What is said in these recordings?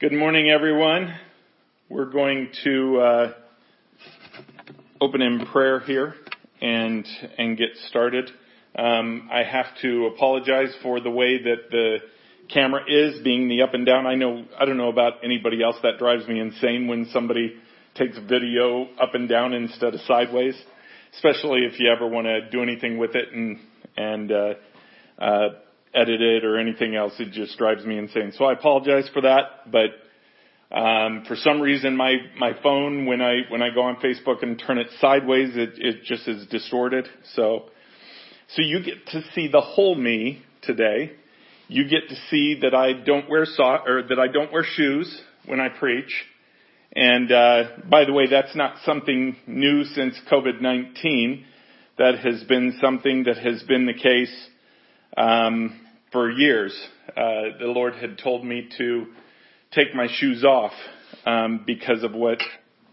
Good morning, everyone. We're going to uh, open in prayer here and and get started. Um, I have to apologize for the way that the camera is being the up and down. I know I don't know about anybody else that drives me insane when somebody takes video up and down instead of sideways, especially if you ever want to do anything with it and and uh, uh, edit it or anything else. It just drives me insane. So I apologize for that, but um, for some reason, my my phone when I when I go on Facebook and turn it sideways, it it just is distorted. So so you get to see the whole me today. You get to see that I don't wear so- or that I don't wear shoes when I preach. And uh, by the way, that's not something new since COVID-19. That has been something that has been the case um, for years. Uh, the Lord had told me to take my shoes off um, because of what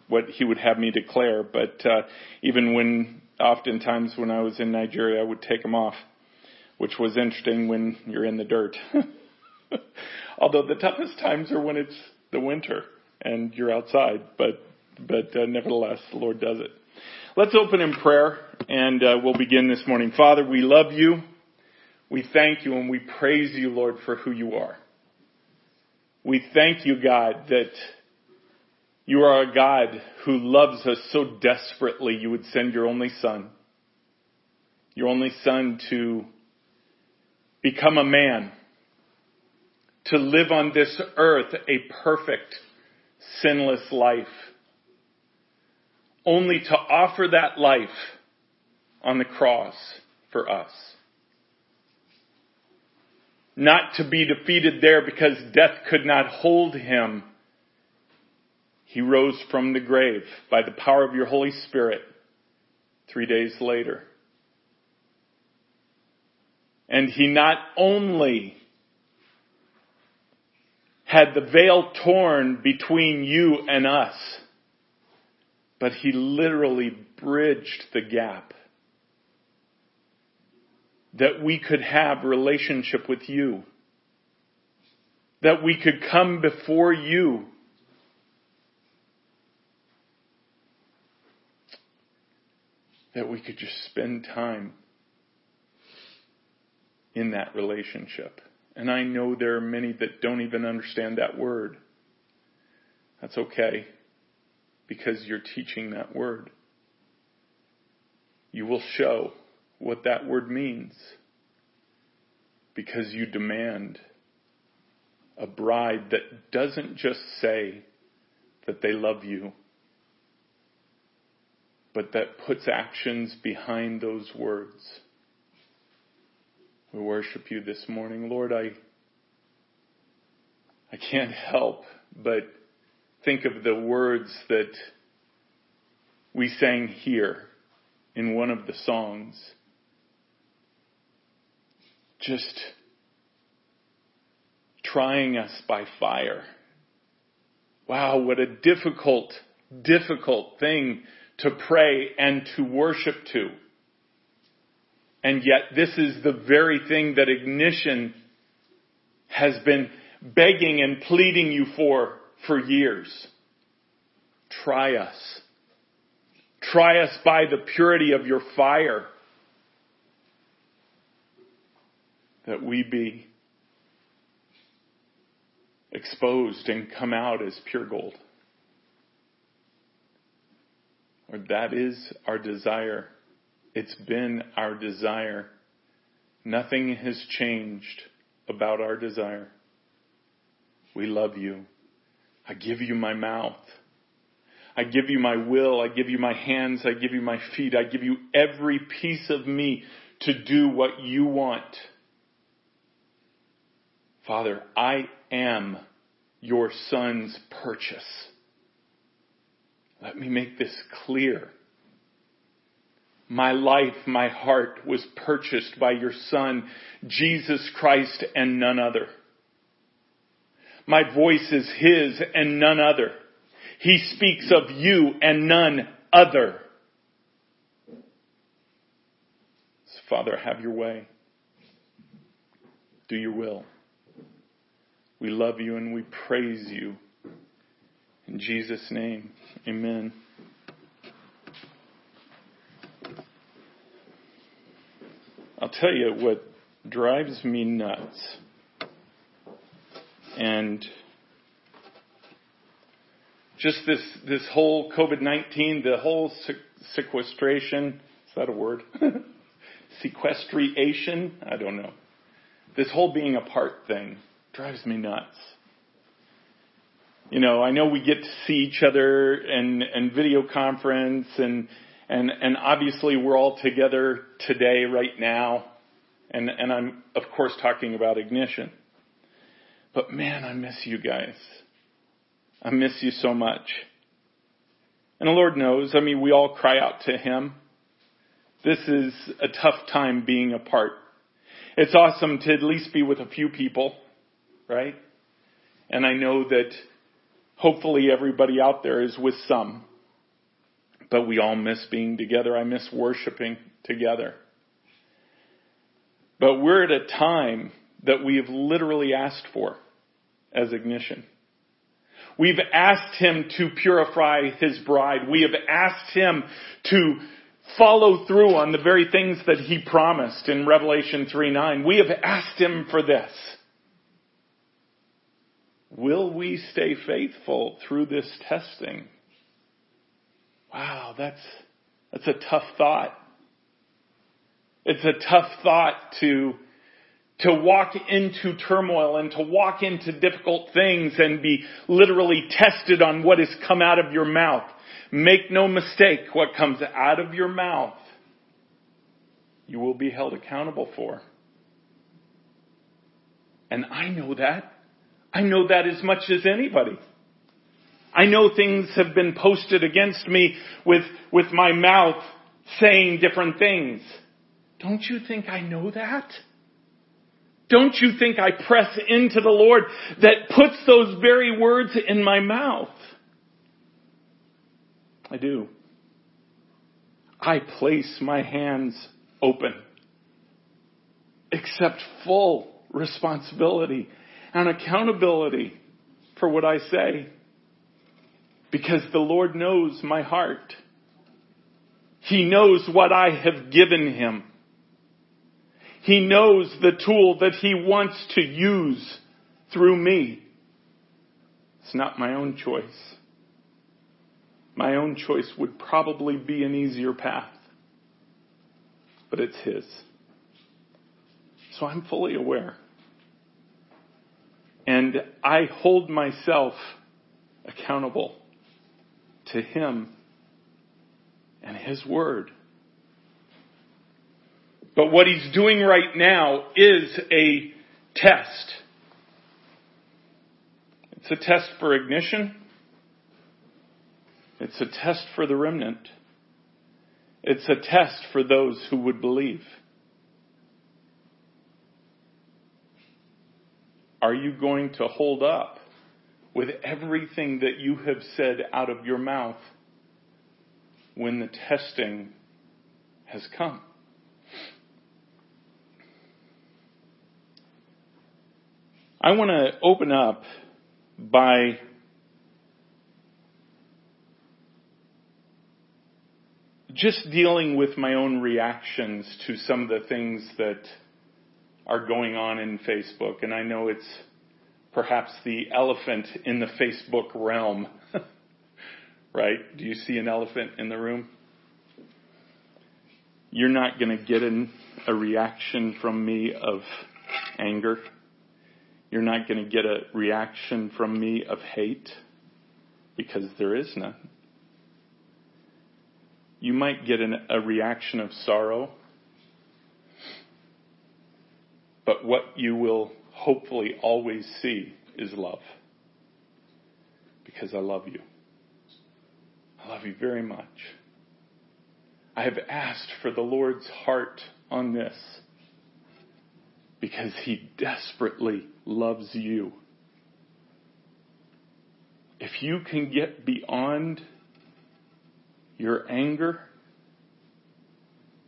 what He would have me declare. But uh, even when, oftentimes when I was in Nigeria, I would take them off, which was interesting when you're in the dirt. Although the toughest times are when it's the winter and you're outside, but but uh, nevertheless, the Lord does it. Let's open in prayer and uh, we'll begin this morning. Father, we love you. We thank you and we praise you, Lord, for who you are. We thank you, God, that you are a God who loves us so desperately you would send your only son, your only son to become a man, to live on this earth a perfect, sinless life, only to offer that life on the cross for us not to be defeated there because death could not hold him. He rose from the grave by the power of your Holy Spirit three days later. And he not only had the veil torn between you and us, but he literally bridged the gap that we could have relationship with you. That we could come before you. That we could just spend time in that relationship. And I know there are many that don't even understand that word. That's okay because you're teaching that word. You will show what that word means because you demand a bride that doesn't just say that they love you, but that puts actions behind those words. We worship you this morning. Lord, I, I can't help but think of the words that we sang here in one of the songs just trying us by fire. Wow, what a difficult, difficult thing to pray and to worship to. And yet this is the very thing that ignition has been begging and pleading you for for years. Try us. Try us by the purity of your fire. That we be exposed and come out as pure gold. Or that is our desire. It's been our desire. Nothing has changed about our desire. We love you. I give you my mouth. I give you my will. I give you my hands. I give you my feet. I give you every piece of me to do what you want. Father, I am your son's purchase. Let me make this clear. My life, my heart was purchased by your son, Jesus Christ and none other. My voice is his and none other. He speaks of you and none other. So Father, have your way. Do your will. We love you and we praise you. In Jesus' name, amen. I'll tell you what drives me nuts. And just this, this whole COVID-19, the whole sequestration, is that a word? Sequestration? I don't know. This whole being apart thing drives me nuts. You know, I know we get to see each other and, and video conference and, and, and obviously we're all together today, right now. And, and I'm, of course, talking about ignition. But man, I miss you guys. I miss you so much. And the Lord knows, I mean, we all cry out to Him. This is a tough time being apart. It's awesome to at least be with a few people, right? And I know that hopefully everybody out there is with some. But we all miss being together. I miss worshiping together. But we're at a time that we have literally asked for as ignition. We've asked him to purify his bride. We have asked him to follow through on the very things that he promised in Revelation 3 9. We have asked him for this. Will we stay faithful through this testing? Wow, that's, that's a tough thought. It's a tough thought to, to walk into turmoil and to walk into difficult things and be literally tested on what has come out of your mouth. Make no mistake, what comes out of your mouth, you will be held accountable for. And I know that. I know that as much as anybody. I know things have been posted against me with, with my mouth saying different things. Don't you think I know that? Don't you think I press into the Lord that puts those very words in my mouth? I do. I place my hands open. Accept full responsibility and accountability for what I say. Because the Lord knows my heart. He knows what I have given him. He knows the tool that He wants to use through me. It's not my own choice. My own choice would probably be an easier path, but it's His. So I'm fully aware. And I hold myself accountable to Him and His Word. But what he's doing right now is a test. It's a test for ignition. It's a test for the remnant. It's a test for those who would believe. Are you going to hold up with everything that you have said out of your mouth when the testing has come? I want to open up by just dealing with my own reactions to some of the things that are going on in Facebook. And I know it's perhaps the elephant in the Facebook realm. right? Do you see an elephant in the room? You're not going to get an, a reaction from me of anger. You're not going to get a reaction from me of hate because there is none. You might get an, a reaction of sorrow, but what you will hopefully always see is love. Because I love you. I love you very much. I have asked for the Lord's heart on this because he desperately loves you. If you can get beyond your anger,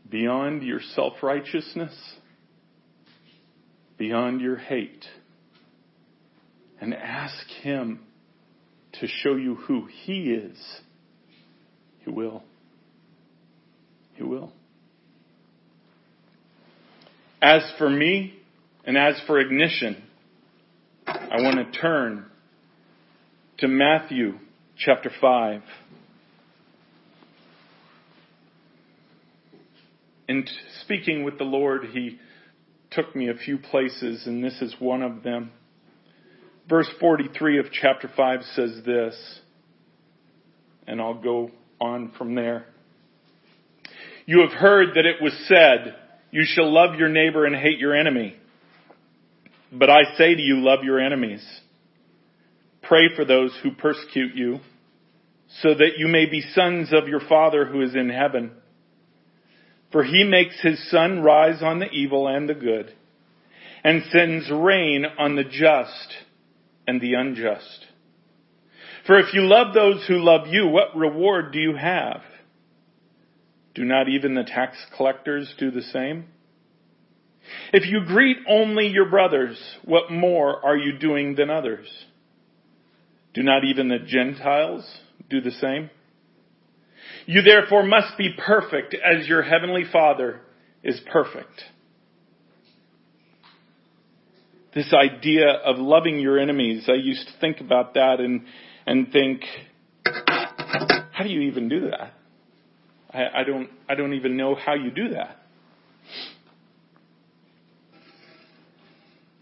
beyond your self righteousness, beyond your hate, and ask Him to show you who He is, He will. He will. As for me, and as for ignition, I want to turn to Matthew chapter 5. In speaking with the Lord, He took me a few places, and this is one of them. Verse 43 of chapter 5 says this, and I'll go on from there. You have heard that it was said, you shall love your neighbor and hate your enemy. But I say to you, love your enemies. Pray for those who persecute you, so that you may be sons of your Father who is in heaven. For he makes his sun rise on the evil and the good, and sends rain on the just and the unjust. For if you love those who love you, what reward do you have? Do not even the tax collectors do the same? If you greet only your brothers, what more are you doing than others? Do not even the Gentiles do the same? You therefore must be perfect as your heavenly Father is perfect. This idea of loving your enemies, I used to think about that and, and think, how do you even do that? I, I don't, I don't even know how you do that.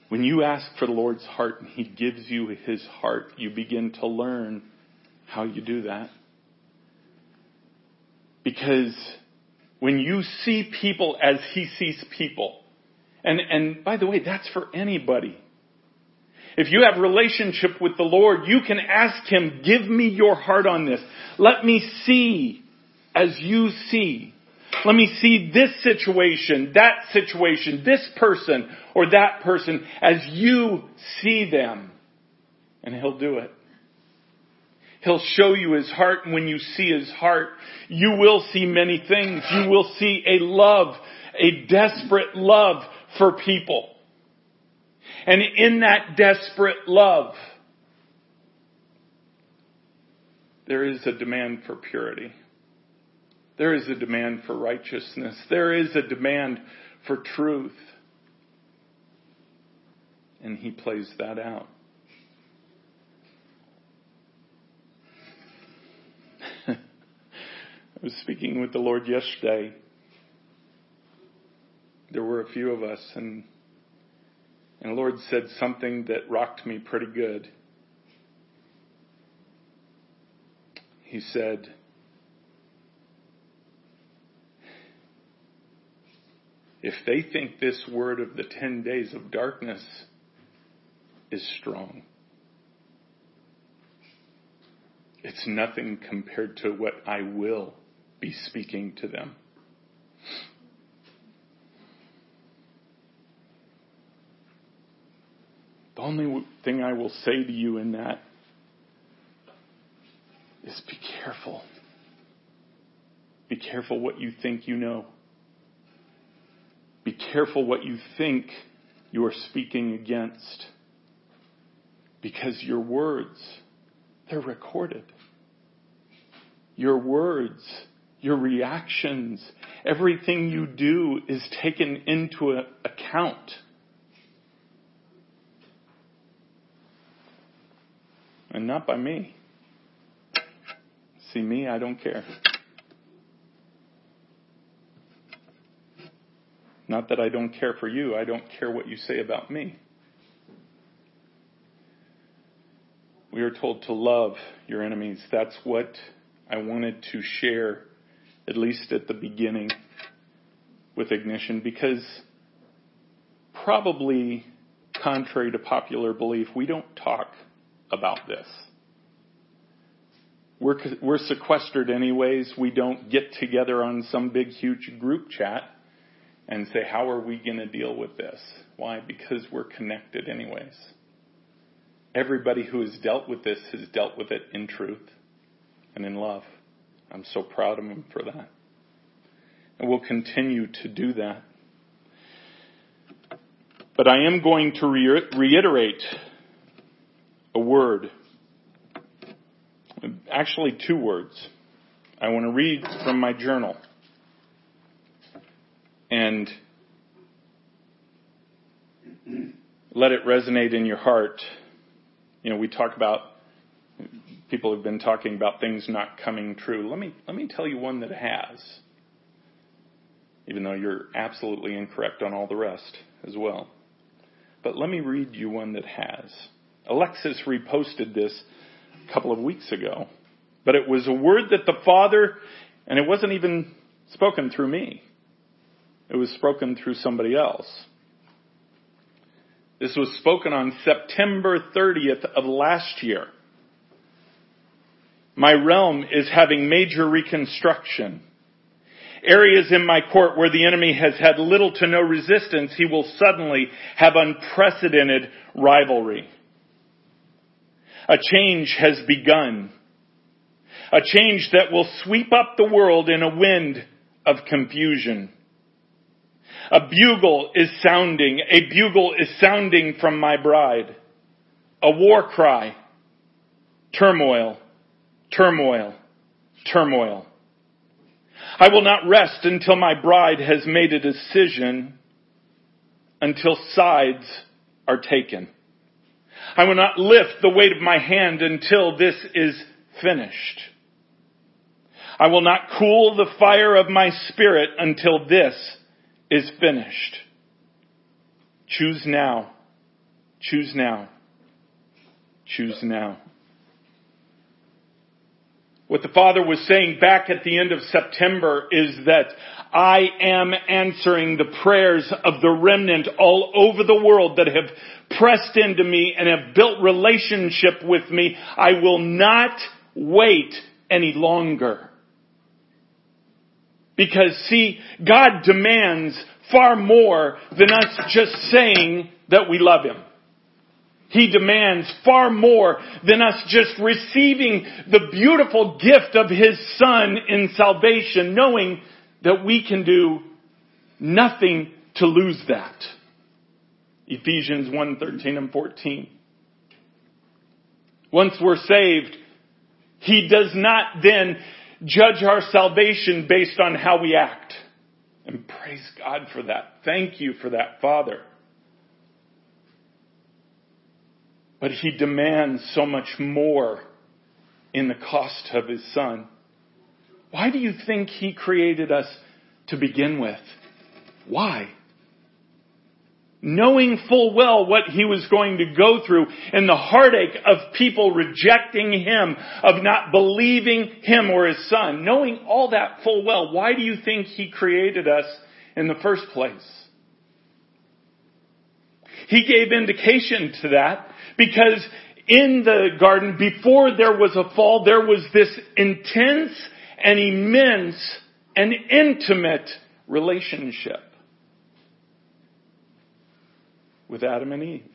When you ask for the Lord's heart and He gives you His heart, you begin to learn how you do that. Because when you see people as He sees people, and, and by the way, that's for anybody. If you have relationship with the Lord, you can ask Him, give me your heart on this. Let me see as you see. Let me see this situation, that situation, this person or that person as you see them. And He'll do it. He'll show you His heart and when you see His heart, you will see many things. You will see a love, a desperate love for people. And in that desperate love, there is a demand for purity. There is a demand for righteousness. There is a demand for truth. And he plays that out. I was speaking with the Lord yesterday. There were a few of us, and, and the Lord said something that rocked me pretty good. He said, if they think this word of the 10 days of darkness is strong, it's nothing compared to what I will be speaking to them. The only thing I will say to you in that is be careful. Be careful what you think you know. Be careful what you think you are speaking against. Because your words, they're recorded. Your words, your reactions, everything you do is taken into account. And not by me. See me, I don't care. Not that I don't care for you, I don't care what you say about me. We are told to love your enemies. That's what I wanted to share, at least at the beginning, with Ignition, because probably contrary to popular belief, we don't talk about this. We're, we're sequestered anyways. We don't get together on some big, huge group chat and say, how are we going to deal with this? Why? Because we're connected anyways. Everybody who has dealt with this has dealt with it in truth and in love. I'm so proud of him for that. And we'll continue to do that. But I am going to re- reiterate a word. Actually, two words. I want to read from my journal. And let it resonate in your heart. You know, we talk about people have been talking about things not coming true. Let me let me tell you one that has. Even though you're absolutely incorrect on all the rest as well. But let me read you one that has. Alexis reposted this a couple of weeks ago. But it was a word that the Father, and it wasn't even spoken through me. It was spoken through somebody else. This was spoken on September 30th of last year. My realm is having major reconstruction. Areas in my court where the enemy has had little to no resistance, he will suddenly have unprecedented rivalry. A change has begun. A change that will sweep up the world in a wind of confusion. A bugle is sounding. A bugle is sounding from my bride. A war cry. Turmoil. Turmoil. Turmoil. I will not rest until my bride has made a decision until sides are taken. I will not lift the weight of my hand until this is finished. I will not cool the fire of my spirit until this is finished. Choose now. Choose now. Choose now. What the Father was saying back at the end of September is that I am answering the prayers of the remnant all over the world that have pressed into me and have built relationship with me. I will not wait any longer. Because see, God demands far more than us just saying that we love Him. He demands far more than us just receiving the beautiful gift of His Son in salvation, knowing that we can do nothing to lose that. Ephesians 1, 13 and 14. Once we're saved, He does not then judge our salvation based on how we act. And praise God for that. Thank you for that, Father. But He demands so much more in the cost of His Son. Why do you think He created us to begin with? Why? knowing full well what he was going to go through and the heartache of people rejecting him, of not believing him or his son, knowing all that full well, why do you think he created us in the first place? He gave indication to that because in the garden, before there was a fall, there was this intense and immense and intimate relationship with Adam and Eve.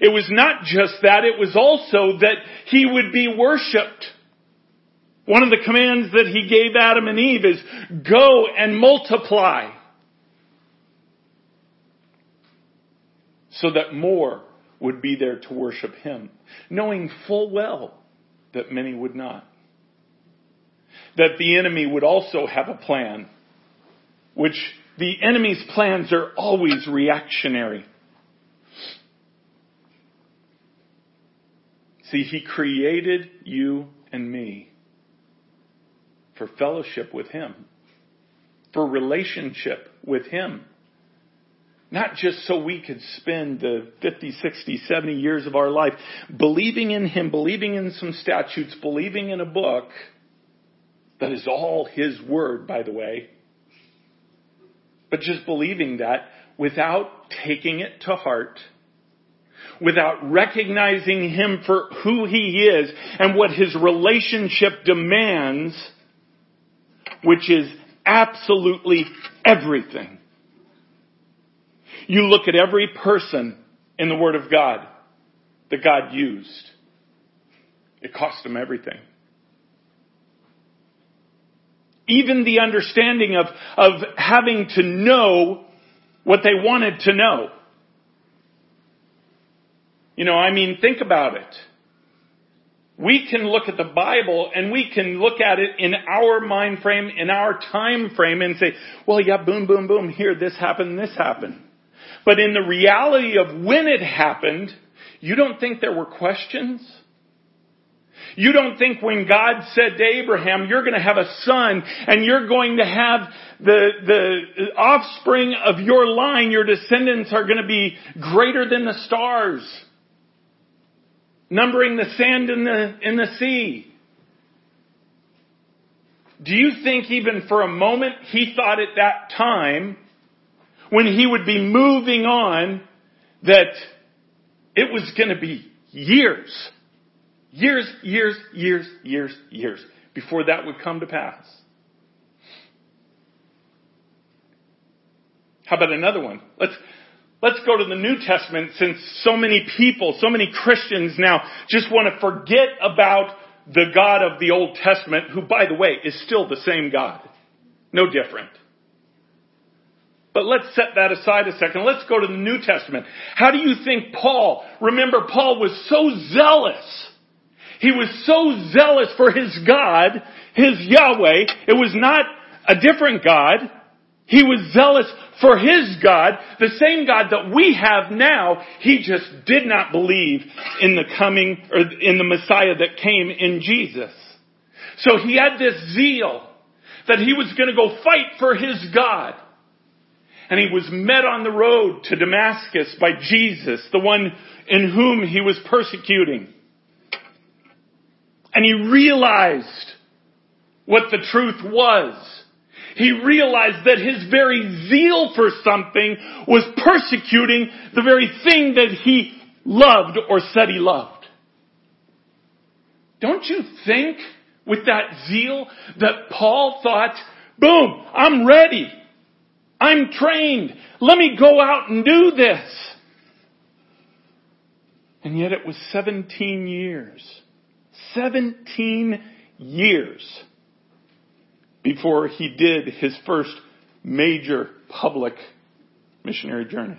It was not just that, it was also that he would be worshiped. One of the commands that he gave Adam and Eve is go and multiply. So that more would be there to worship him, knowing full well that many would not. That the enemy would also have a plan, which the enemy's plans are always reactionary. See, he created you and me for fellowship with him, for relationship with him. Not just so we could spend the 50, 60, 70 years of our life believing in him, believing in some statutes, believing in a book that is all his word, by the way, but just believing that without taking it to heart, without recognizing Him for who He is and what His relationship demands, which is absolutely everything. You look at every person in the Word of God that God used. It cost him everything even the understanding of, of having to know what they wanted to know. You know, I mean, think about it. We can look at the Bible and we can look at it in our mind frame, in our time frame and say, well, yeah, boom, boom, boom, here, this happened, this happened. But in the reality of when it happened, you don't think there were questions? You don't think when God said to Abraham, you're going to have a son and you're going to have the, the offspring of your line, your descendants are going to be greater than the stars numbering the sand in the, in the sea. Do you think even for a moment he thought at that time, when he would be moving on, that it was going to be years, years, years, years, years, years before that would come to pass? How about another one? Let's, Let's go to the New Testament since so many people, so many Christians now just want to forget about the God of the Old Testament, who by the way is still the same God. No different. But let's set that aside a second. Let's go to the New Testament. How do you think Paul, remember Paul was so zealous. He was so zealous for his God, his Yahweh. It was not a different God. He was zealous for his God, the same God that we have now. He just did not believe in the coming, or in the Messiah that came in Jesus. So he had this zeal that he was going to go fight for his God. And he was met on the road to Damascus by Jesus, the one in whom he was persecuting. And he realized what the truth was he realized that his very zeal for something was persecuting the very thing that he loved or said he loved. Don't you think with that zeal that Paul thought, boom, I'm ready. I'm trained. Let me go out and do this. And yet it was 17 years. 17 years before he did his first major public missionary journey.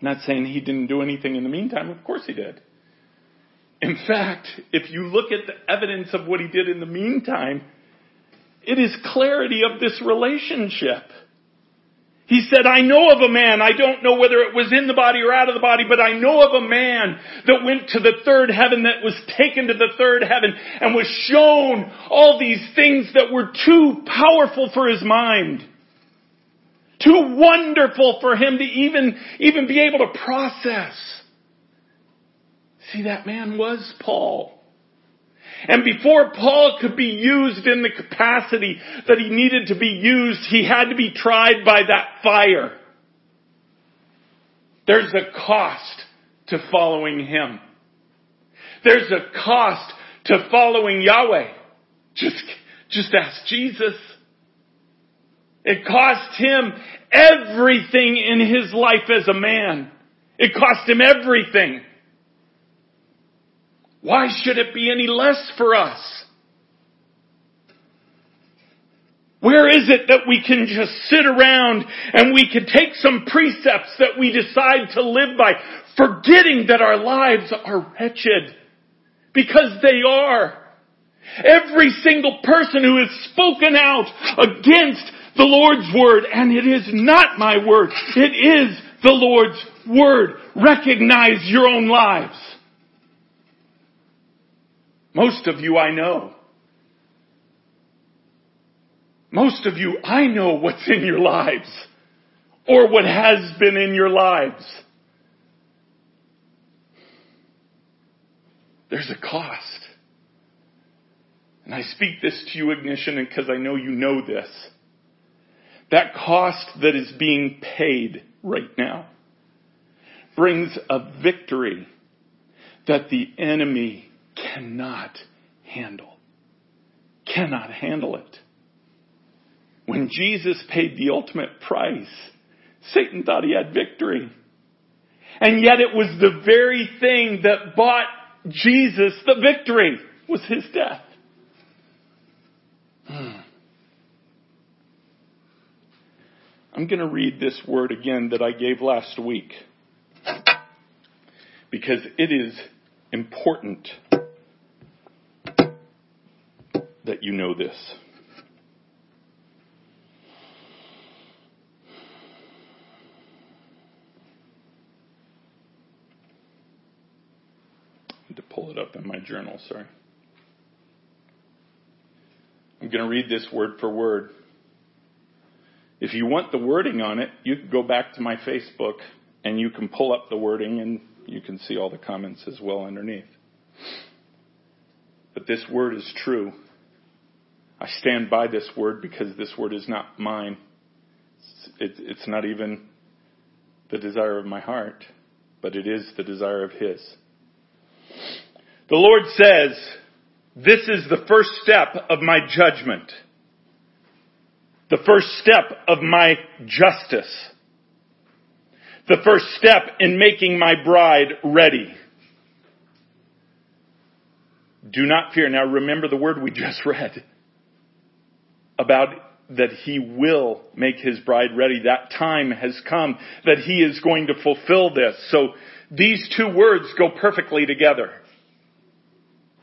Not saying he didn't do anything in the meantime, of course he did. In fact, if you look at the evidence of what he did in the meantime, it is clarity of this relationship. He said, I know of a man, I don't know whether it was in the body or out of the body, but I know of a man that went to the third heaven, that was taken to the third heaven, and was shown all these things that were too powerful for his mind. Too wonderful for him to even, even be able to process. See, that man was Paul. And before Paul could be used in the capacity that he needed to be used, he had to be tried by that fire. There's a cost to following him. There's a cost to following Yahweh. Just, just ask Jesus. It cost him everything in his life as a man. It cost him everything. Why should it be any less for us? Where is it that we can just sit around and we can take some precepts that we decide to live by, forgetting that our lives are wretched? Because they are. Every single person who has spoken out against the Lord's word, and it is not my word, it is the Lord's word. Recognize your own lives. Most of you I know. Most of you, I know what's in your lives or what has been in your lives. There's a cost. And I speak this to you, Ignition, because I know you know this. That cost that is being paid right now brings a victory that the enemy cannot handle. Cannot handle it. When Jesus paid the ultimate price, Satan thought he had victory. And yet it was the very thing that bought Jesus the victory was his death. Hmm. I'm going to read this word again that I gave last week because it is important that you know this. to pull it up in my journal, sorry. I'm going to read this word for word. If you want the wording on it, you can go back to my Facebook and you can pull up the wording and you can see all the comments as well underneath. But this word is true. I stand by this word because this word is not mine. It's, it's not even the desire of my heart, but it is the desire of His. The Lord says, this is the first step of my judgment. The first step of my justice. The first step in making my bride ready. Do not fear. Now remember the word we just read about that he will make his bride ready. That time has come that he is going to fulfill this. So these two words go perfectly together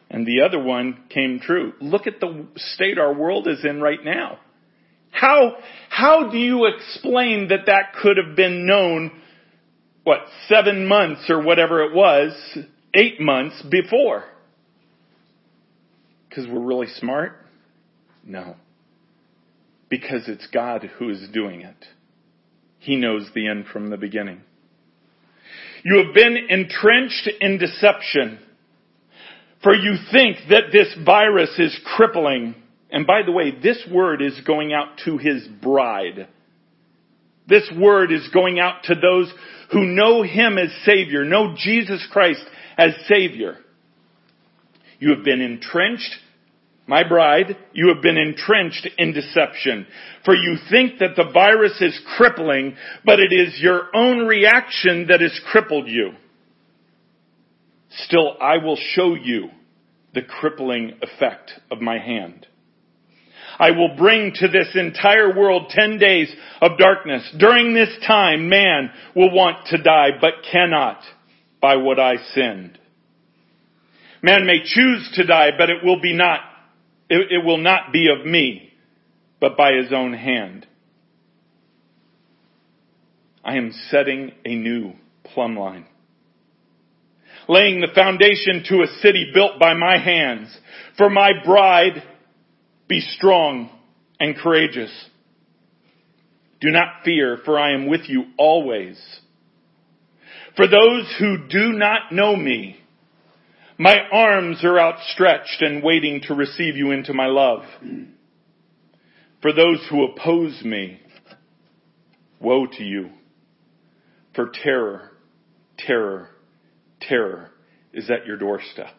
and the other one came true. Look at the state our world is in right now. How, how do you explain that that could have been known, what, seven months or whatever it was, eight months before? Because we're really smart? No. Because it's God who is doing it. He knows the end from the beginning. You have been entrenched in deception for you think that this virus is crippling. And by the way, this word is going out to his bride. This word is going out to those who know him as Savior, know Jesus Christ as Savior. You have been entrenched, my bride, you have been entrenched in deception. For you think that the virus is crippling, but it is your own reaction that has crippled you. Still, I will show you the crippling effect of my hand. I will bring to this entire world ten days of darkness. During this time, man will want to die, but cannot by what I send. Man may choose to die, but it will be not, it, it will not be of me, but by his own hand. I am setting a new plumb line laying the foundation to a city built by my hands. For my bride, be strong and courageous. Do not fear, for I am with you always. For those who do not know me, my arms are outstretched and waiting to receive you into my love. For those who oppose me, woe to you. For terror, terror, terror is at your doorstep.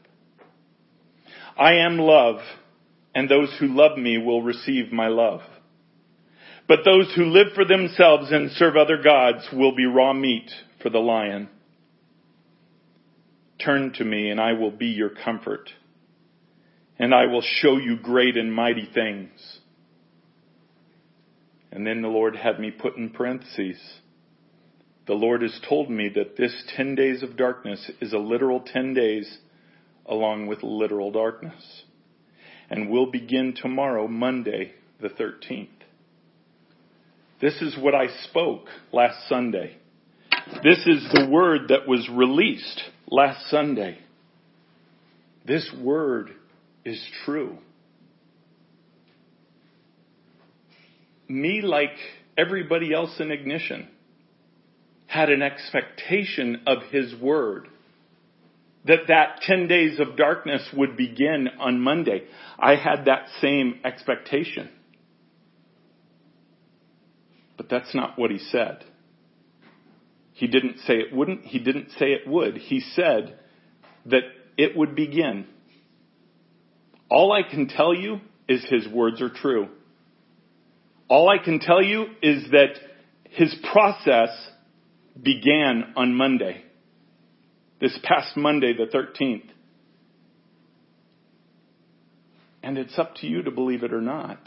I am love, and those who love me will receive my love. But those who live for themselves and serve other gods will be raw meat for the lion. Turn to me and I will be your comfort, and I will show you great and mighty things. And then the Lord had me put in parentheses, the Lord has told me that this 10 days of darkness is a literal 10 days along with literal darkness. And will begin tomorrow, Monday, the 13th. This is what I spoke last Sunday. This is the word that was released last Sunday. This word is true. Me, like everybody else in ignition, had an expectation of his word. That that 10 days of darkness would begin on Monday. I had that same expectation. But that's not what he said. He didn't say it wouldn't. He didn't say it would. He said that it would begin. All I can tell you is his words are true. All I can tell you is that his process began on Monday. This past Monday, the 13th. And it's up to you to believe it or not.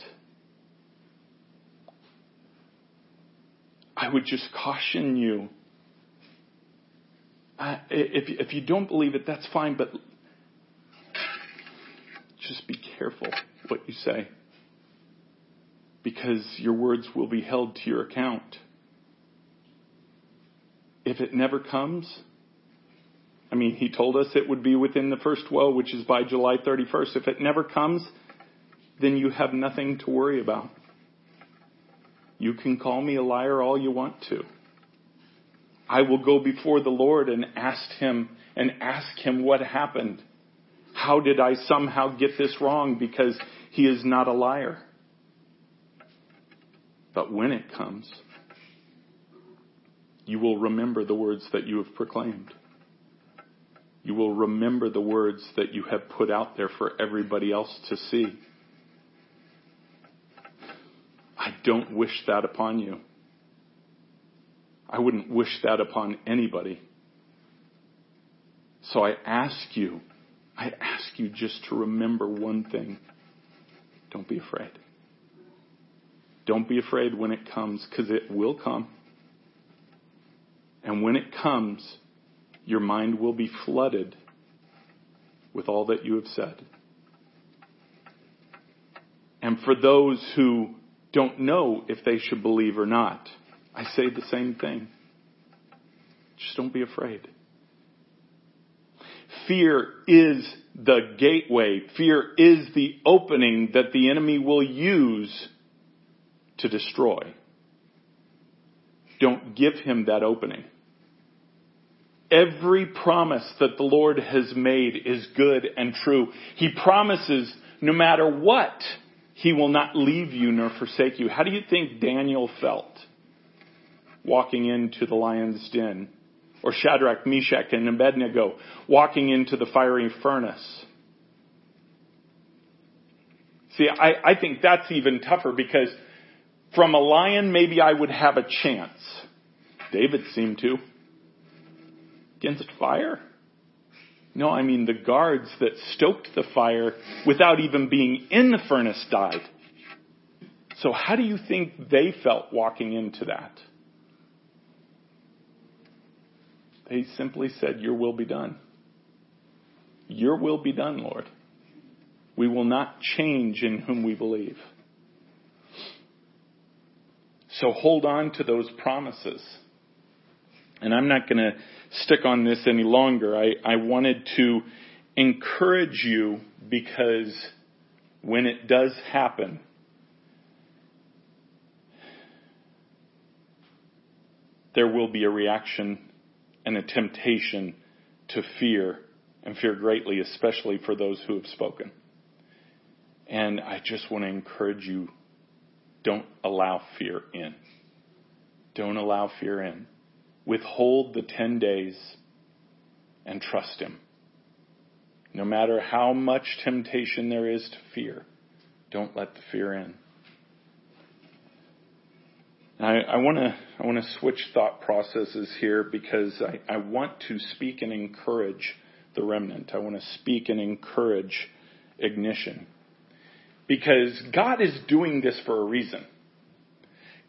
I would just caution you. I, if, if you don't believe it, that's fine, but just be careful what you say. Because your words will be held to your account. If it never comes, I mean, he told us it would be within the first woe, which is by July 31st. If it never comes, then you have nothing to worry about. You can call me a liar all you want to. I will go before the Lord and ask him and ask him what happened. How did I somehow get this wrong? Because he is not a liar. But when it comes, you will remember the words that you have proclaimed. You will remember the words that you have put out there for everybody else to see. I don't wish that upon you. I wouldn't wish that upon anybody. So I ask you, I ask you just to remember one thing. Don't be afraid. Don't be afraid when it comes, because it will come. And when it comes, your mind will be flooded with all that you have said. And for those who don't know if they should believe or not, I say the same thing. Just don't be afraid. Fear is the gateway. Fear is the opening that the enemy will use to destroy. Don't give him that opening. Every promise that the Lord has made is good and true. He promises no matter what, He will not leave you nor forsake you. How do you think Daniel felt walking into the lion's den? Or Shadrach, Meshach, and Abednego walking into the fiery furnace? See, I, I think that's even tougher because from a lion, maybe I would have a chance. David seemed to against fire? No, I mean the guards that stoked the fire without even being in the furnace died. So how do you think they felt walking into that? They simply said, Your will be done. Your will be done, Lord. We will not change in whom we believe. So hold on to those promises. And I'm not going to stick on this any longer. I, I wanted to encourage you because when it does happen, there will be a reaction and a temptation to fear and fear greatly, especially for those who have spoken. And I just want to encourage you don't allow fear in. Don't allow fear in. Withhold the 10 days and trust Him. No matter how much temptation there is to fear, don't let the fear in. I, want to I want to switch thought processes here because I, I want to speak and encourage the remnant. I want to speak and encourage ignition because God is doing this for a reason.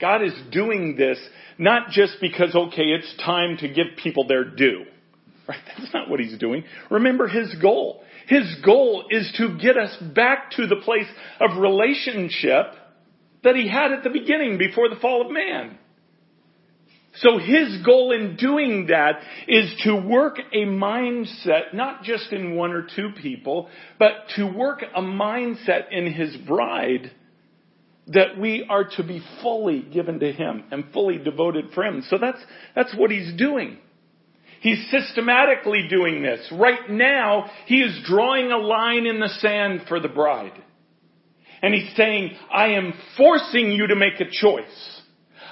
God is doing this not just because, okay, it's time to give people their due. Right? That's not what he's doing. Remember his goal. His goal is to get us back to the place of relationship that he had at the beginning before the fall of man. So his goal in doing that is to work a mindset, not just in one or two people, but to work a mindset in his bride that we are to be fully given to Him and fully devoted for Him. So that's, that's what He's doing. He's systematically doing this. Right now, He is drawing a line in the sand for the bride. And He's saying, I am forcing you to make a choice.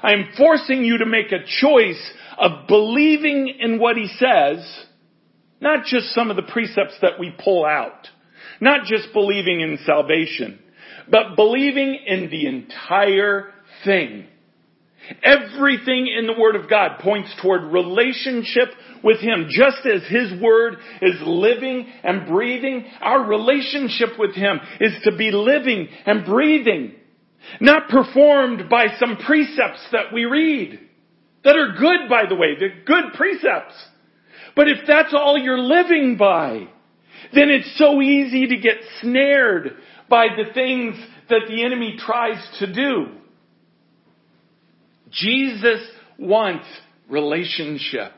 I am forcing you to make a choice of believing in what He says, not just some of the precepts that we pull out, not just believing in salvation, but believing in the entire thing. Everything in the Word of God points toward relationship with Him. Just as His Word is living and breathing, our relationship with Him is to be living and breathing. Not performed by some precepts that we read. That are good, by the way. They're good precepts. But if that's all you're living by, then it's so easy to get snared by the things that the enemy tries to do. Jesus wants relationship.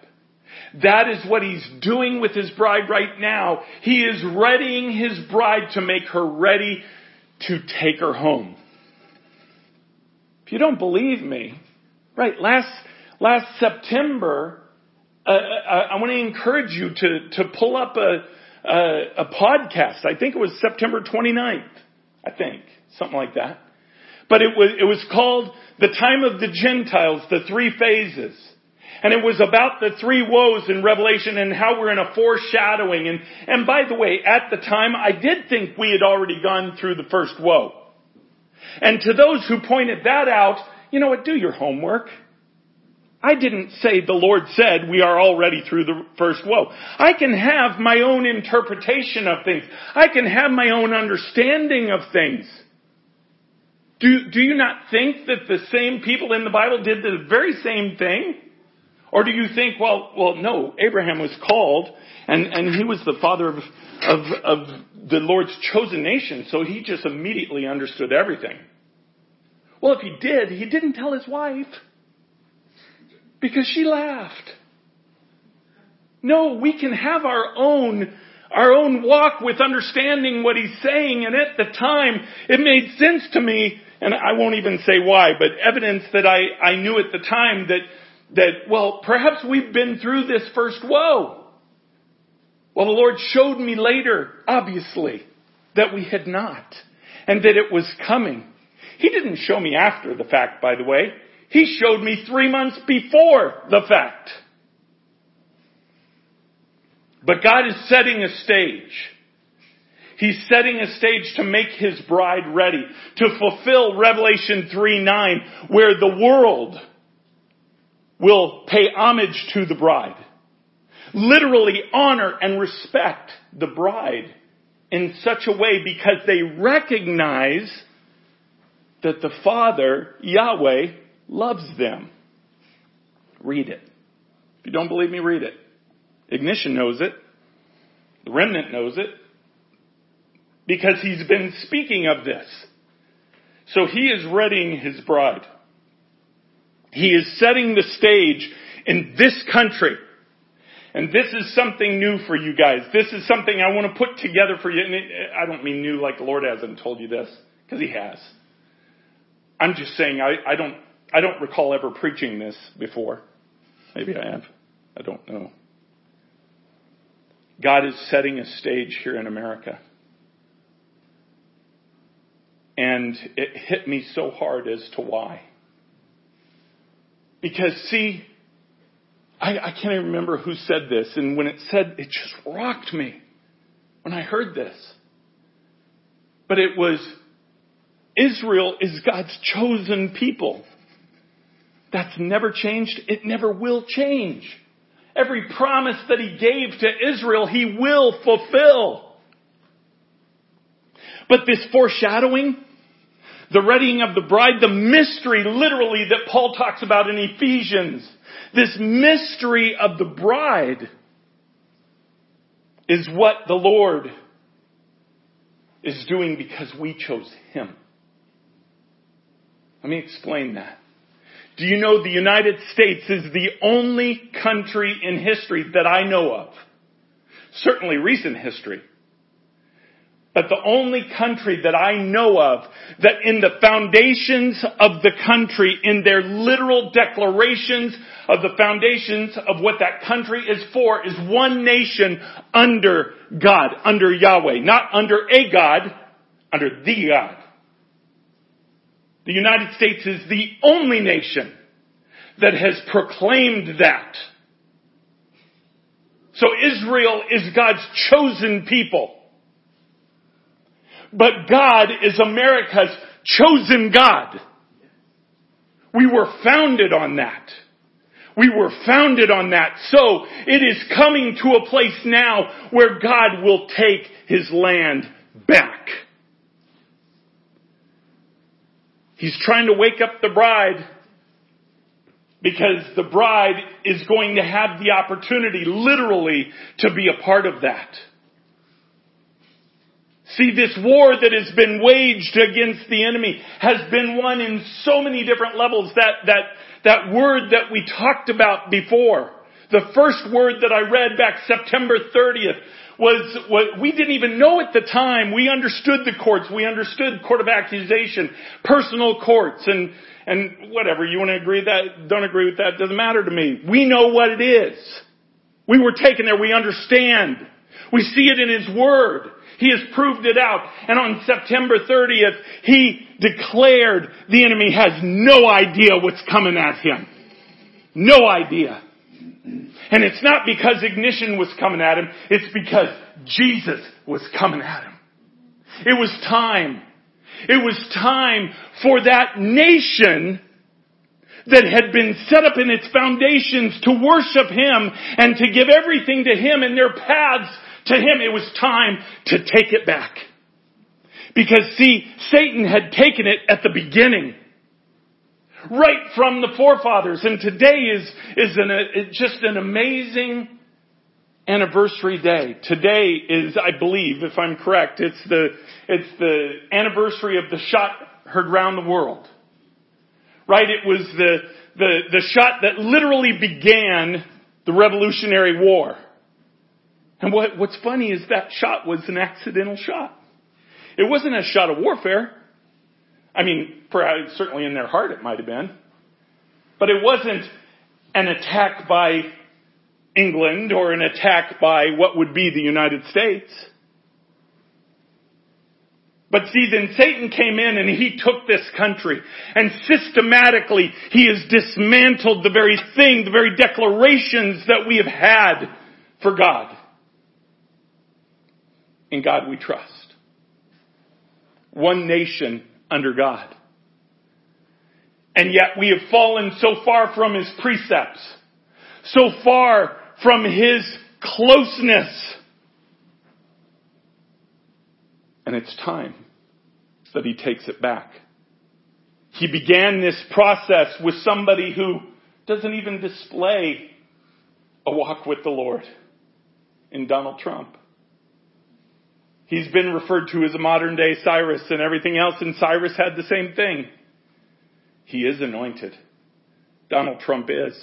That is what he's doing with his bride right now. He is readying his bride to make her ready to take her home. If you don't believe me, right, last, last September, uh, I, I want to encourage you to, to pull up a, a, a podcast. I think it was September 29th. I think. Something like that. But it was, it was called The Time of the Gentiles, the three phases. And it was about the three woes in Revelation and how we're in a foreshadowing. And, and by the way, at the time, I did think we had already gone through the first woe. And to those who pointed that out, you know what, do your homework. I didn't say the Lord said we are already through the first woe. I can have my own interpretation of things. I can have my own understanding of things. Do, do you not think that the same people in the Bible did the very same thing? Or do you think, well, well, no, Abraham was called and, and he was the father of, of, of the Lord's chosen nation, so he just immediately understood everything. Well, if he did, he didn't tell his wife because she laughed. No, we can have our own our own walk with understanding what he's saying. And at the time, it made sense to me, and I won't even say why, but evidence that I, I knew at the time that that, well, perhaps we've been through this first woe. Well, the Lord showed me later, obviously, that we had not, and that it was coming. He didn't show me after the fact, by the way. He showed me three months before the fact. But God is setting a stage. He's setting a stage to make His bride ready, to fulfill Revelation 3 9, where the world will pay homage to the bride. Literally honor and respect the bride in such a way because they recognize that the Father, Yahweh, loves them. Read it. If you don't believe me, read it. Ignition knows it. The remnant knows it. Because he's been speaking of this. So he is readying his bride. He is setting the stage in this country. And this is something new for you guys. This is something I want to put together for you. And I don't mean new like the Lord hasn't told you this, because He has. I'm just saying I, I don't I don't recall ever preaching this before. Maybe I have. I don't know. God is setting a stage here in America. And it hit me so hard as to why. Because see, I, I can't even remember who said this, and when it said, it just rocked me when I heard this. But it was, Israel is God's chosen people. That's never changed. It never will change. Every promise that he gave to Israel, he will fulfill. But this foreshadowing, the readying of the bride, the mystery literally that Paul talks about in Ephesians. This mystery of the bride is what the Lord is doing because we chose Him. Let me explain that. Do you know the United States is the only country in history that I know of, certainly recent history, but the only country that I know of that in the foundations of the country, in their literal declarations of the foundations of what that country is for, is one nation under God, under Yahweh. Not under a God, under the God. The United States is the only nation that has proclaimed that. So Israel is God's chosen people. But God is America's chosen God. We were founded on that. We were founded on that. So it is coming to a place now where God will take his land back. He's trying to wake up the bride. Because the bride is going to have the opportunity, literally, to be a part of that. See, this war that has been waged against the enemy has been won in so many different levels. That, that, that word that we talked about before, the first word that I read back September 30th was what we didn't even know at the time. We understood the courts. We understood court of accusation, personal courts, and, and whatever. You want to agree with that? Don't agree with that? Doesn't matter to me. We know what it is. We were taken there. We understand. We see it in His Word. He has proved it out. And on September 30th, He declared the enemy has no idea what's coming at him. No idea. And it's not because ignition was coming at him, it's because Jesus was coming at him. It was time. It was time for that nation that had been set up in its foundations to worship Him and to give everything to Him and their paths to Him. It was time to take it back. Because see, Satan had taken it at the beginning. Right from the forefathers. And today is, is an, uh, just an amazing anniversary day. Today is, I believe, if I'm correct, it's the, it's the anniversary of the shot heard round the world. Right? It was the, the, the shot that literally began the Revolutionary War. And what, what's funny is that shot was an accidental shot. It wasn't a shot of warfare. I mean, perhaps, certainly in their heart it might have been. But it wasn't an attack by England or an attack by what would be the United States. But see, then Satan came in and he took this country and systematically he has dismantled the very thing, the very declarations that we have had for God. In God we trust. One nation under God. And yet we have fallen so far from His precepts, so far from His closeness. And it's time that He takes it back. He began this process with somebody who doesn't even display a walk with the Lord in Donald Trump. He's been referred to as a modern day Cyrus and everything else, and Cyrus had the same thing. He is anointed. Donald Trump is.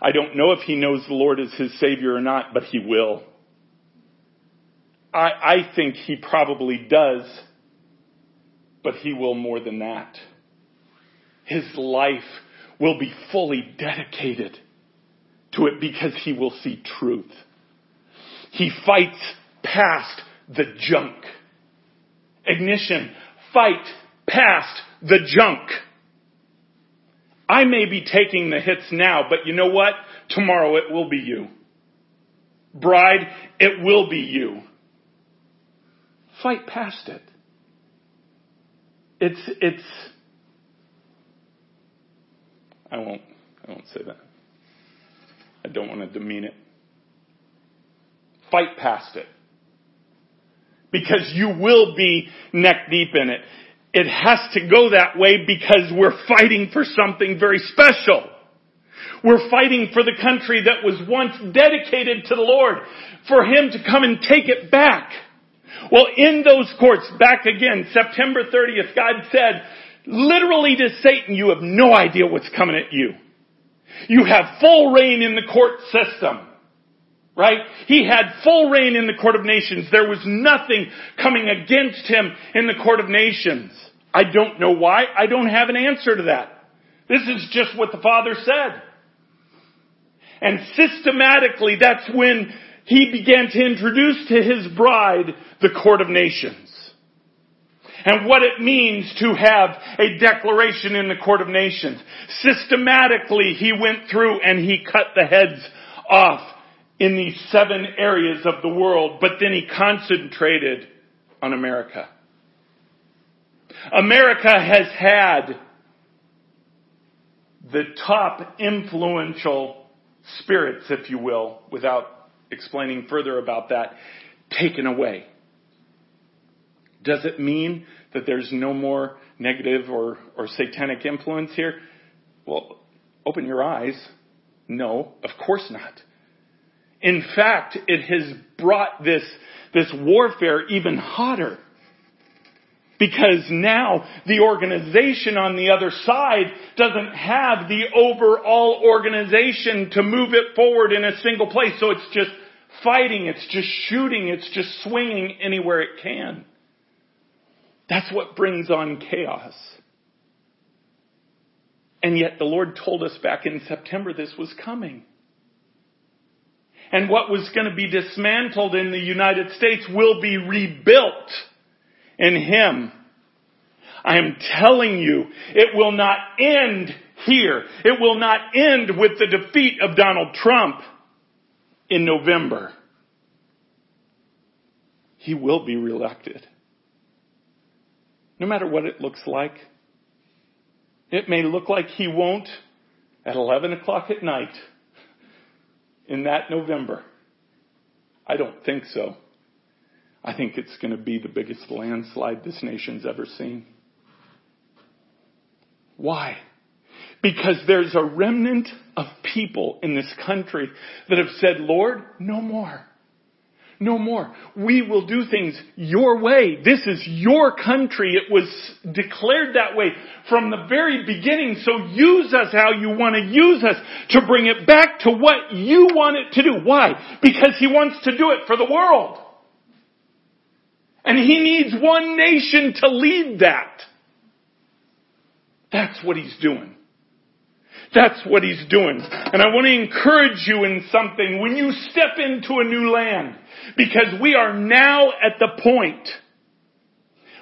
I don't know if he knows the Lord as his Savior or not, but he will. I, I think he probably does, but he will more than that. His life will be fully dedicated to it because he will see truth. He fights past the junk. Ignition, fight past the junk. I may be taking the hits now, but you know what? Tomorrow it will be you. Bride, it will be you. Fight past it. It's, it's, I won't, I won't say that. I don't want to demean it. Fight past it because you will be neck deep in it. It has to go that way because we're fighting for something very special. We're fighting for the country that was once dedicated to the Lord, for Him to come and take it back. Well, in those courts, back again, September 30th, God said, literally to Satan, you have no idea what's coming at you. You have full reign in the court system. Right? He had full reign in the court of nations. There was nothing coming against him in the court of nations. I don't know why. I don't have an answer to that. This is just what the Father said. And systematically, that's when he began to introduce to his bride the court of nations. And what it means to have a declaration in the court of nations. Systematically, he went through and he cut the heads off in these seven areas of the world, but then he concentrated on America. America has had the top influential spirits, if you will, without explaining further about that, taken away. Does it mean that there's no more negative or, or satanic influence here? Well, open your eyes. No, of course not. In fact, it has brought this, this warfare even hotter. Because now the organization on the other side doesn't have the overall organization to move it forward in a single place. So it's just fighting, it's just shooting, it's just swinging anywhere it can. That's what brings on chaos. And yet the Lord told us back in September this was coming. And what was going to be dismantled in the United States will be rebuilt in Him. I am telling you, it will not end here. It will not end with the defeat of Donald Trump in November. He will be reelected. No matter what it looks like. It may look like he won't at 11 o'clock at night in that November. I don't think so. I think it's going to be the biggest landslide this nation's ever seen. Why? Because there's a remnant of people in this country that have said, Lord, no more. No more. We will do things your way. This is your country. It was declared that way from the very beginning. So use us how you want to use us to bring it back to what you want it to do. Why? Because He wants to do it for the world. And He needs one nation to lead that. That's what He's doing. That's what he's doing. And I want to encourage you in something when you step into a new land, because we are now at the point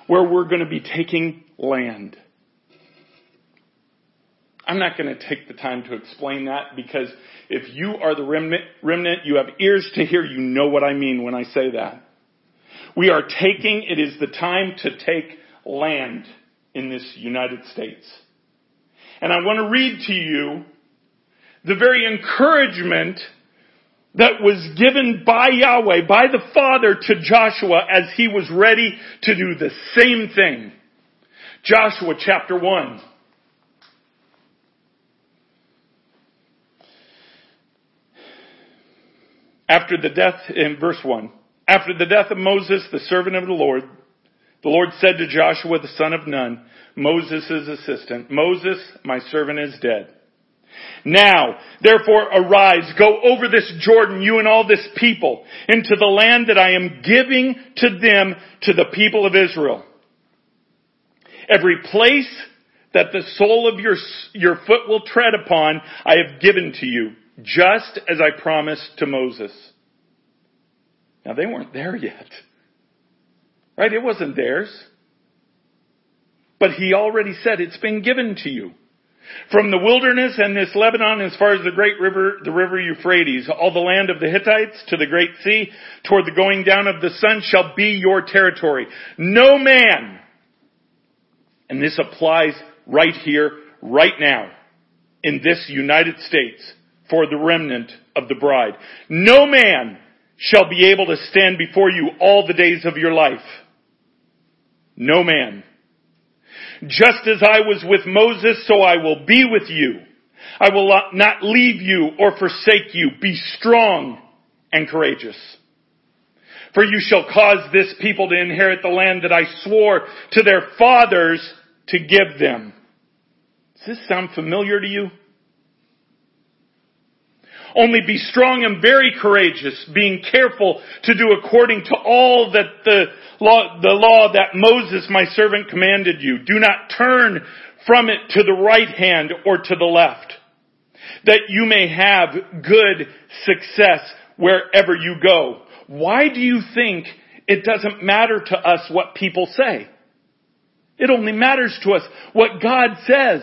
where we're going to be taking land. I'm not going to take the time to explain that because if you are the remnant, remnant, you have ears to hear, you know what I mean when I say that. We are taking, it is the time to take land in this United States. And I want to read to you the very encouragement that was given by Yahweh, by the Father to Joshua as he was ready to do the same thing. Joshua chapter 1. After the death, in verse 1, after the death of Moses, the servant of the Lord, the Lord said to Joshua the son of Nun, Moses' assistant, Moses, my servant is dead. Now, therefore arise, go over this Jordan, you and all this people, into the land that I am giving to them, to the people of Israel. Every place that the sole of your, your foot will tread upon, I have given to you, just as I promised to Moses. Now they weren't there yet. Right? It wasn't theirs. But he already said it's been given to you. From the wilderness and this Lebanon as far as the great river, the river Euphrates, all the land of the Hittites to the great sea, toward the going down of the sun shall be your territory. No man, and this applies right here, right now, in this United States, for the remnant of the bride. No man shall be able to stand before you all the days of your life. No man. Just as I was with Moses, so I will be with you. I will not leave you or forsake you. Be strong and courageous. For you shall cause this people to inherit the land that I swore to their fathers to give them. Does this sound familiar to you? Only be strong and very courageous, being careful to do according to all that the law, the law that Moses my servant commanded you. Do not turn from it to the right hand or to the left, that you may have good success wherever you go. Why do you think it doesn't matter to us what people say? It only matters to us what God says.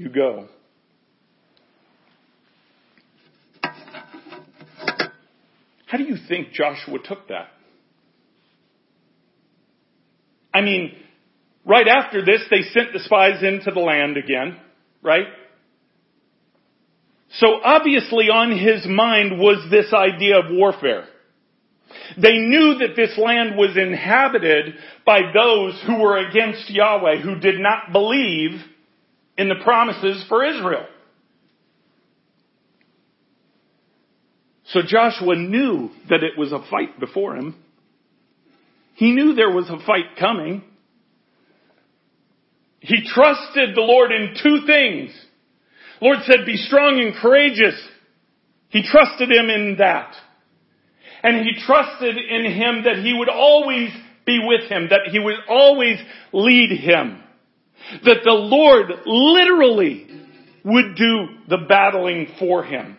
you go. How do you think Joshua took that? I mean, right after this, they sent the spies into the land again, right? So obviously on his mind was this idea of warfare. They knew that this land was inhabited by those who were against Yahweh, who did not believe in the promises for Israel. So Joshua knew that it was a fight before him. He knew there was a fight coming. He trusted the Lord in two things. Lord said, be strong and courageous. He trusted him in that. And he trusted in him that he would always be with him, that he would always lead him. That the Lord literally would do the battling for him.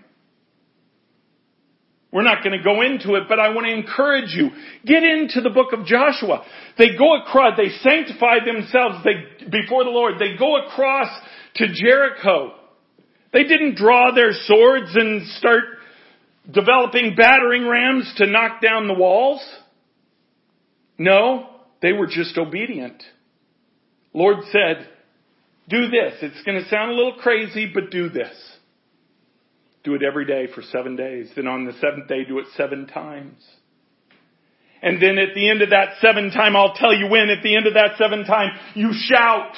We're not going to go into it, but I want to encourage you. Get into the book of Joshua. They go across, they sanctify themselves they, before the Lord. They go across to Jericho. They didn't draw their swords and start developing battering rams to knock down the walls. No, they were just obedient. Lord said, do this. It's going to sound a little crazy, but do this. Do it every day for seven days. Then on the seventh day, do it seven times. And then at the end of that seven time, I'll tell you when, at the end of that seven time, you shout.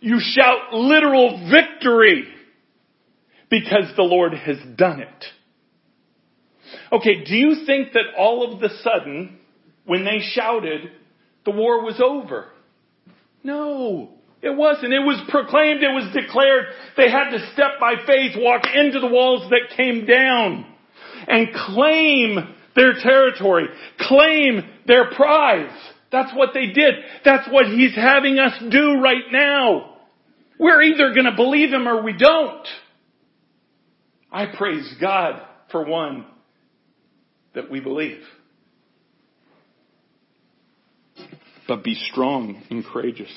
You shout literal victory because the Lord has done it. Okay, do you think that all of the sudden, when they shouted, the war was over? No. It wasn't. It was proclaimed, it was declared. They had to step by faith, walk into the walls that came down and claim their territory, claim their prize. That's what they did. That's what he's having us do right now. We're either going to believe him or we don't. I praise God for one that we believe. But be strong and courageous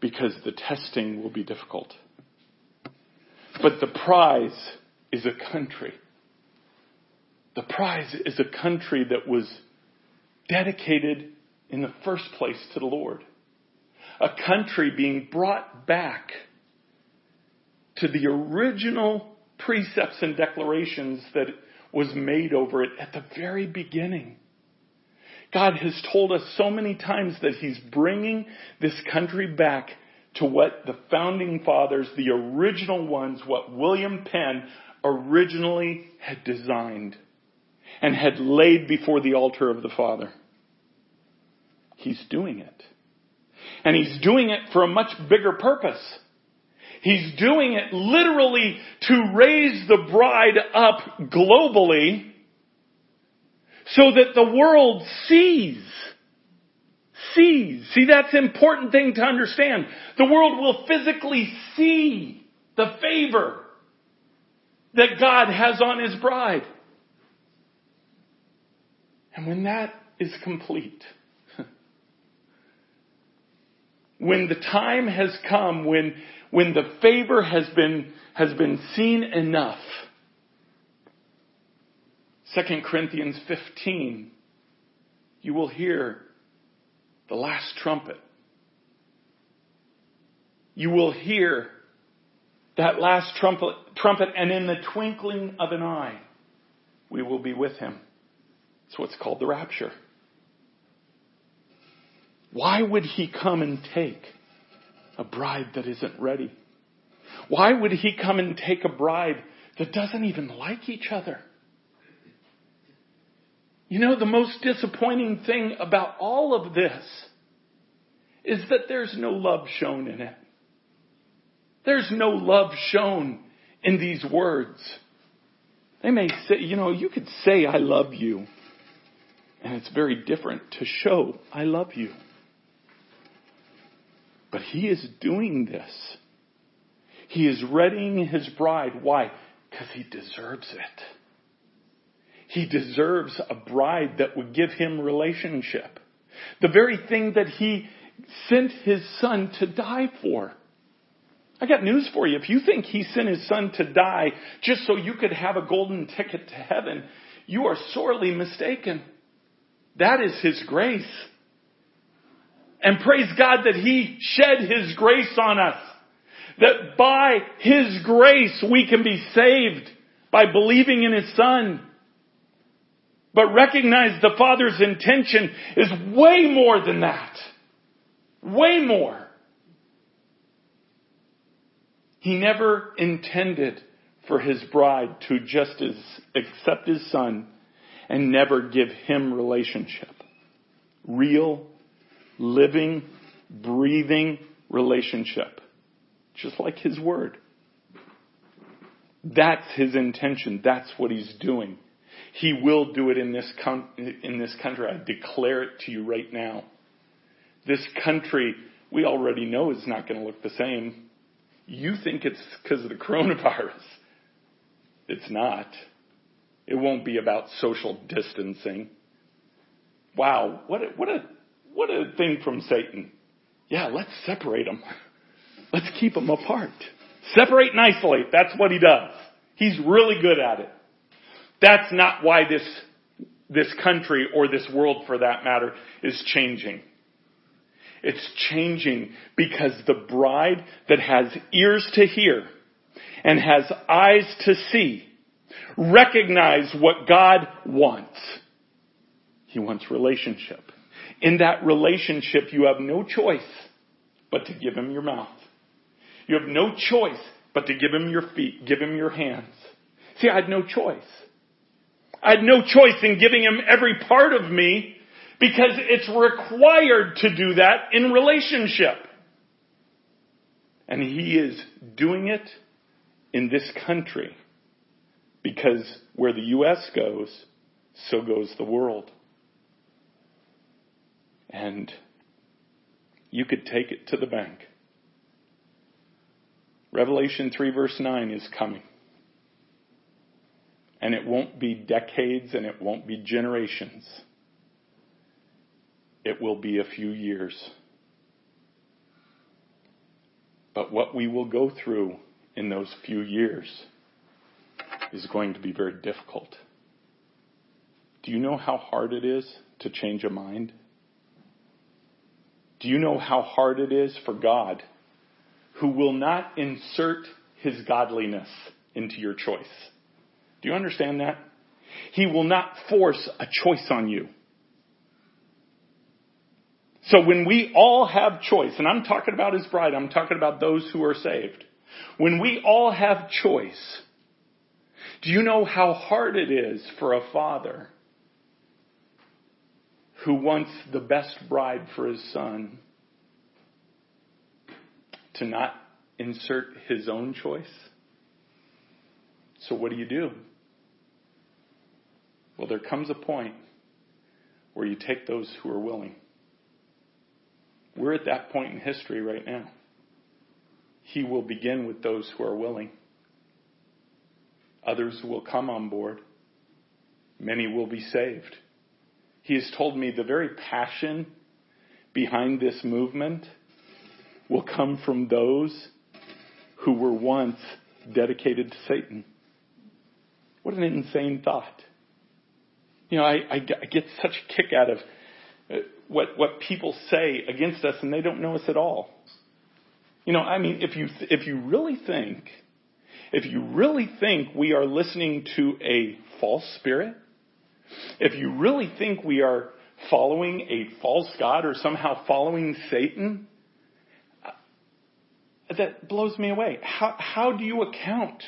because the testing will be difficult. But the prize is a country. The prize is a country that was dedicated in the first place to the Lord. A country being brought back to the original precepts and declarations that was made over it at the very beginning. God has told us so many times that He's bringing this country back to what the founding fathers, the original ones, what William Penn originally had designed and had laid before the altar of the Father. He's doing it. And He's doing it for a much bigger purpose. He's doing it literally to raise the bride up globally so that the world sees. Sees. See, that's an important thing to understand. The world will physically see the favor that God has on His bride. And when that is complete, when the time has come, when when the favor has been, has been seen enough. 2 Corinthians 15, you will hear the last trumpet. You will hear that last trumpet, trumpet, and in the twinkling of an eye, we will be with him. It's what's called the rapture. Why would he come and take a bride that isn't ready? Why would he come and take a bride that doesn't even like each other? You know, the most disappointing thing about all of this is that there's no love shown in it. There's no love shown in these words. They may say, you know, you could say, I love you. And it's very different to show, I love you. But he is doing this. He is readying his bride. Why? Because he deserves it. He deserves a bride that would give him relationship. The very thing that he sent his son to die for. I got news for you. If you think he sent his son to die just so you could have a golden ticket to heaven, you are sorely mistaken. That is his grace. And praise God that he shed his grace on us. That by his grace we can be saved by believing in his son. But recognize the Father's intention is way more than that. Way more. He never intended for his bride to just as accept his son and never give him relationship. Real, living, breathing relationship. Just like his word. That's his intention. That's what he's doing. He will do it in this, com- in this country. I declare it to you right now. This country, we already know is not going to look the same. You think it's because of the coronavirus. It's not. It won't be about social distancing. Wow, what a, what a, what a thing from Satan. Yeah, let's separate them. Let's keep them apart. Separate and isolate. That's what he does. He's really good at it. That's not why this, this country or this world for that matter is changing. It's changing because the bride that has ears to hear and has eyes to see recognize what God wants. He wants relationship. In that relationship, you have no choice but to give him your mouth. You have no choice but to give him your feet, give him your hands. See, I had no choice. I had no choice in giving him every part of me because it's required to do that in relationship. And he is doing it in this country because where the U.S. goes, so goes the world. And you could take it to the bank. Revelation 3 verse 9 is coming. And it won't be decades and it won't be generations it will be a few years. But what we will go through in those few years is going to be very difficult. Do you know how hard it is to change a mind? Do you know how hard it is for God, who will not insert his godliness into your choice? Do you understand that? He will not force a choice on you. So when we all have choice, and I'm talking about his bride, I'm talking about those who are saved. When we all have choice, do you know how hard it is for a father who wants the best bride for his son to not insert his own choice? So what do you do? Well, there comes a point where you take those who are willing. We're at that point in history right now. He will begin with those who are willing. Others will come on board. Many will be saved. He has told me the very passion behind this movement will come from those who were once dedicated to Satan. What an insane thought. You know, I, I, I get such a kick out of uh, what, what people say against us and they don't know us at all. You know, I mean, if you, if you really think, if you really think we are listening to a false spirit, if you really think we are following a false God or somehow following Satan, uh, that blows me away. How, how do you account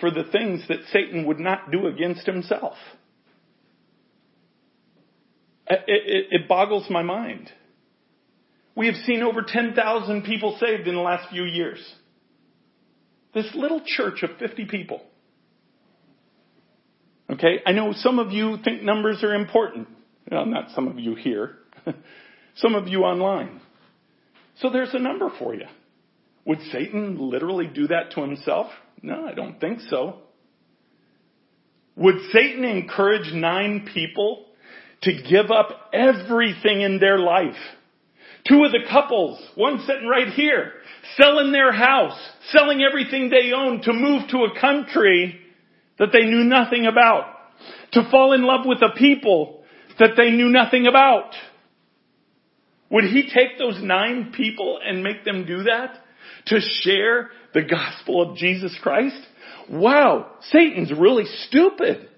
for the things that Satan would not do against himself? It, it, it boggles my mind. We have seen over 10,000 people saved in the last few years. This little church of 50 people. Okay, I know some of you think numbers are important. Well, not some of you here. some of you online. So there's a number for you. Would Satan literally do that to himself? No, I don't think so. Would Satan encourage nine people to give up everything in their life Two of the couples, one sitting right here, selling their house, selling everything they own to move to a country that they knew nothing about, to fall in love with a people that they knew nothing about. Would he take those nine people and make them do that? To share the gospel of Jesus Christ? Wow, Satan's really stupid.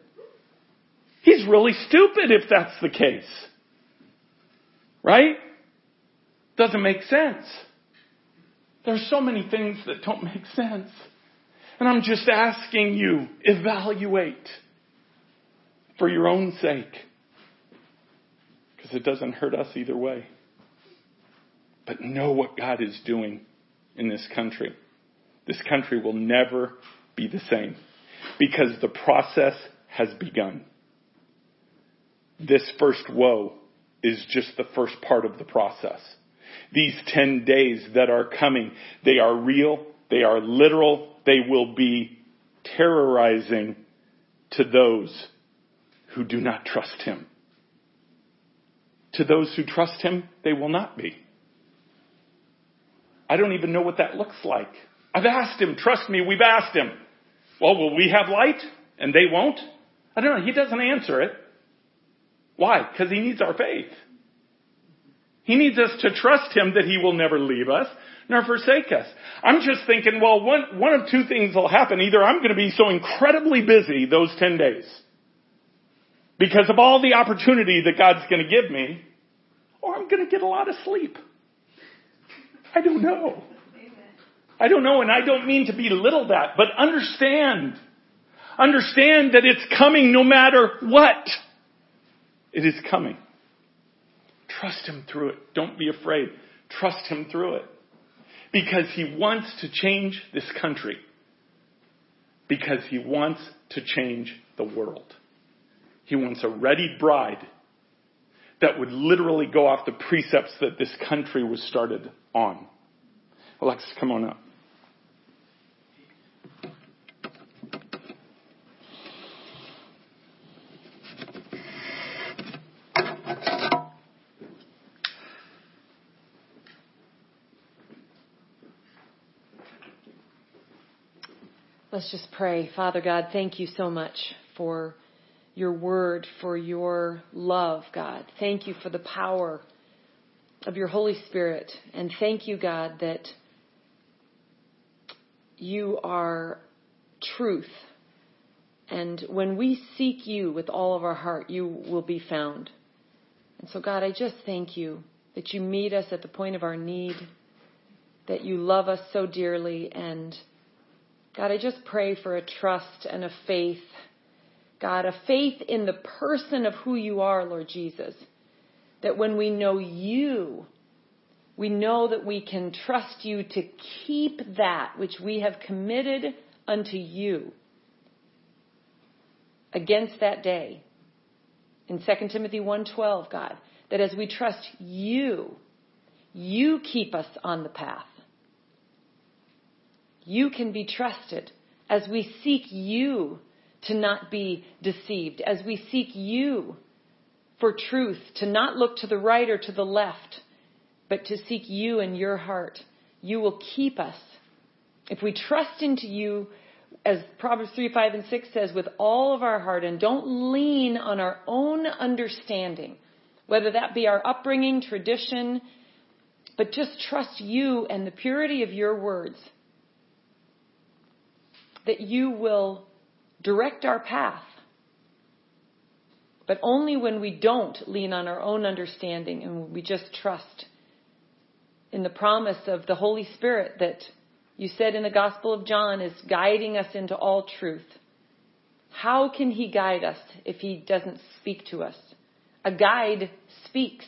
He's really stupid if that's the case. Right? Doesn't make sense. There's so many things that don't make sense. And I'm just asking you, evaluate for your own sake. Because it doesn't hurt us either way. But know what God is doing in this country. This country will never be the same because the process has begun. This first woe is just the first part of the process. These 10 days that are coming, they are real, they are literal, they will be terrorizing to those who do not trust Him. To those who trust Him, they will not be. I don't even know what that looks like. I've asked Him, trust me, we've asked Him. Well, will we have light and they won't? I don't know. He doesn't answer it. Why? Because He needs our faith. He needs us to trust Him that He will never leave us nor forsake us. I'm just thinking, well, one, one of two things will happen. Either I'm going to be so incredibly busy those 10 days because of all the opportunity that God's going to give me, or I'm going to get a lot of sleep. I don't know. I don't know, and I don't mean to belittle that, but understand. Understand that it's coming no matter what. It is coming. Trust Him through it. Don't be afraid. Trust Him through it. Because He wants to change this country. Because He wants to change the world. He wants a ready bride that would literally go off the precepts that this country was started on. Alexis, come on up. Let's just pray. Father God, thank you so much for your word, for your love, God. Thank you for the power of your Holy Spirit. And thank you, God, that you are truth. And when we seek you with all of our heart, you will be found. And so, God, I just thank you that you meet us at the point of our need, that you love us so dearly, and God, I just pray for a trust and a faith. God, a faith in the person of who you are, Lord Jesus. That when we know you, we know that we can trust you to keep that which we have committed unto you against that day. In 2 Timothy 1:12, God, that as we trust you, you keep us on the path you can be trusted as we seek you to not be deceived, as we seek you for truth, to not look to the right or to the left, but to seek you in your heart. You will keep us. If we trust into you, as Proverbs 3, 5, and 6 says, with all of our heart and don't lean on our own understanding, whether that be our upbringing, tradition, but just trust you and the purity of your words that you will direct our path. But only when we don't lean on our own understanding and we just trust in the promise of the Holy Spirit that you said in the Gospel of John is guiding us into all truth. How can He guide us if He doesn't speak to us? A guide speaks.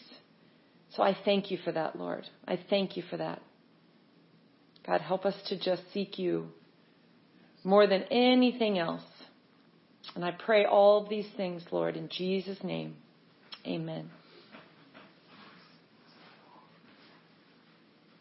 So I thank you for that, Lord. I thank you for that. God, help us to just seek you more than anything else. And I pray all these things, Lord, in Jesus' name. Amen.